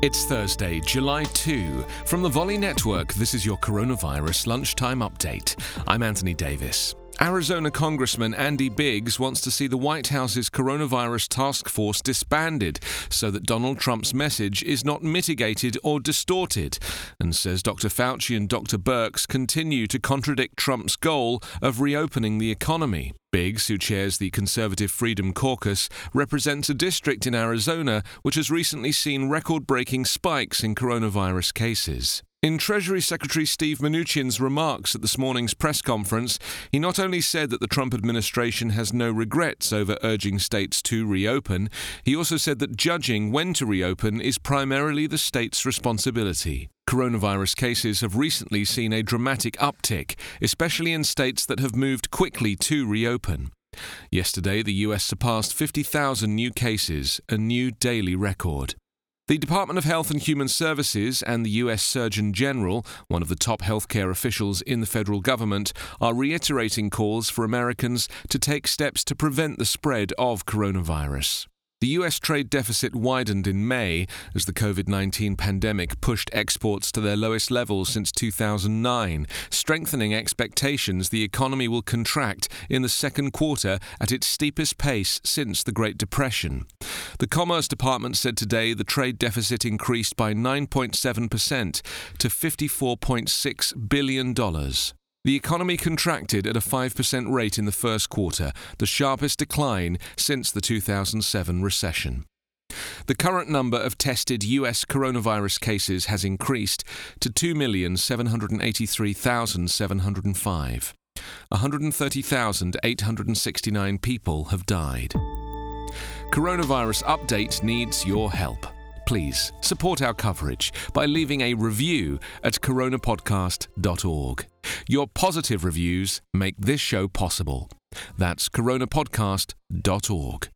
It's Thursday, July 2. From the Volley Network, this is your coronavirus lunchtime update. I'm Anthony Davis. Arizona Congressman Andy Biggs wants to see the White House's coronavirus task force disbanded so that Donald Trump's message is not mitigated or distorted, and says Dr. Fauci and Dr. Birx continue to contradict Trump's goal of reopening the economy. Biggs, who chairs the Conservative Freedom Caucus, represents a district in Arizona which has recently seen record breaking spikes in coronavirus cases. In Treasury Secretary Steve Mnuchin's remarks at this morning's press conference, he not only said that the Trump administration has no regrets over urging states to reopen, he also said that judging when to reopen is primarily the state's responsibility. Coronavirus cases have recently seen a dramatic uptick, especially in states that have moved quickly to reopen. Yesterday, the US surpassed 50,000 new cases, a new daily record. The Department of Health and Human Services and the U.S. Surgeon General, one of the top healthcare officials in the federal government, are reiterating calls for Americans to take steps to prevent the spread of coronavirus. The US trade deficit widened in May as the COVID 19 pandemic pushed exports to their lowest levels since 2009, strengthening expectations the economy will contract in the second quarter at its steepest pace since the Great Depression. The Commerce Department said today the trade deficit increased by 9.7% to $54.6 billion. The economy contracted at a 5% rate in the first quarter, the sharpest decline since the 2007 recession. The current number of tested US coronavirus cases has increased to 2,783,705. 130,869 people have died. Coronavirus Update needs your help please support our coverage by leaving a review at coronapodcast.org. Your positive reviews make this show possible. That's coronapodcast.org.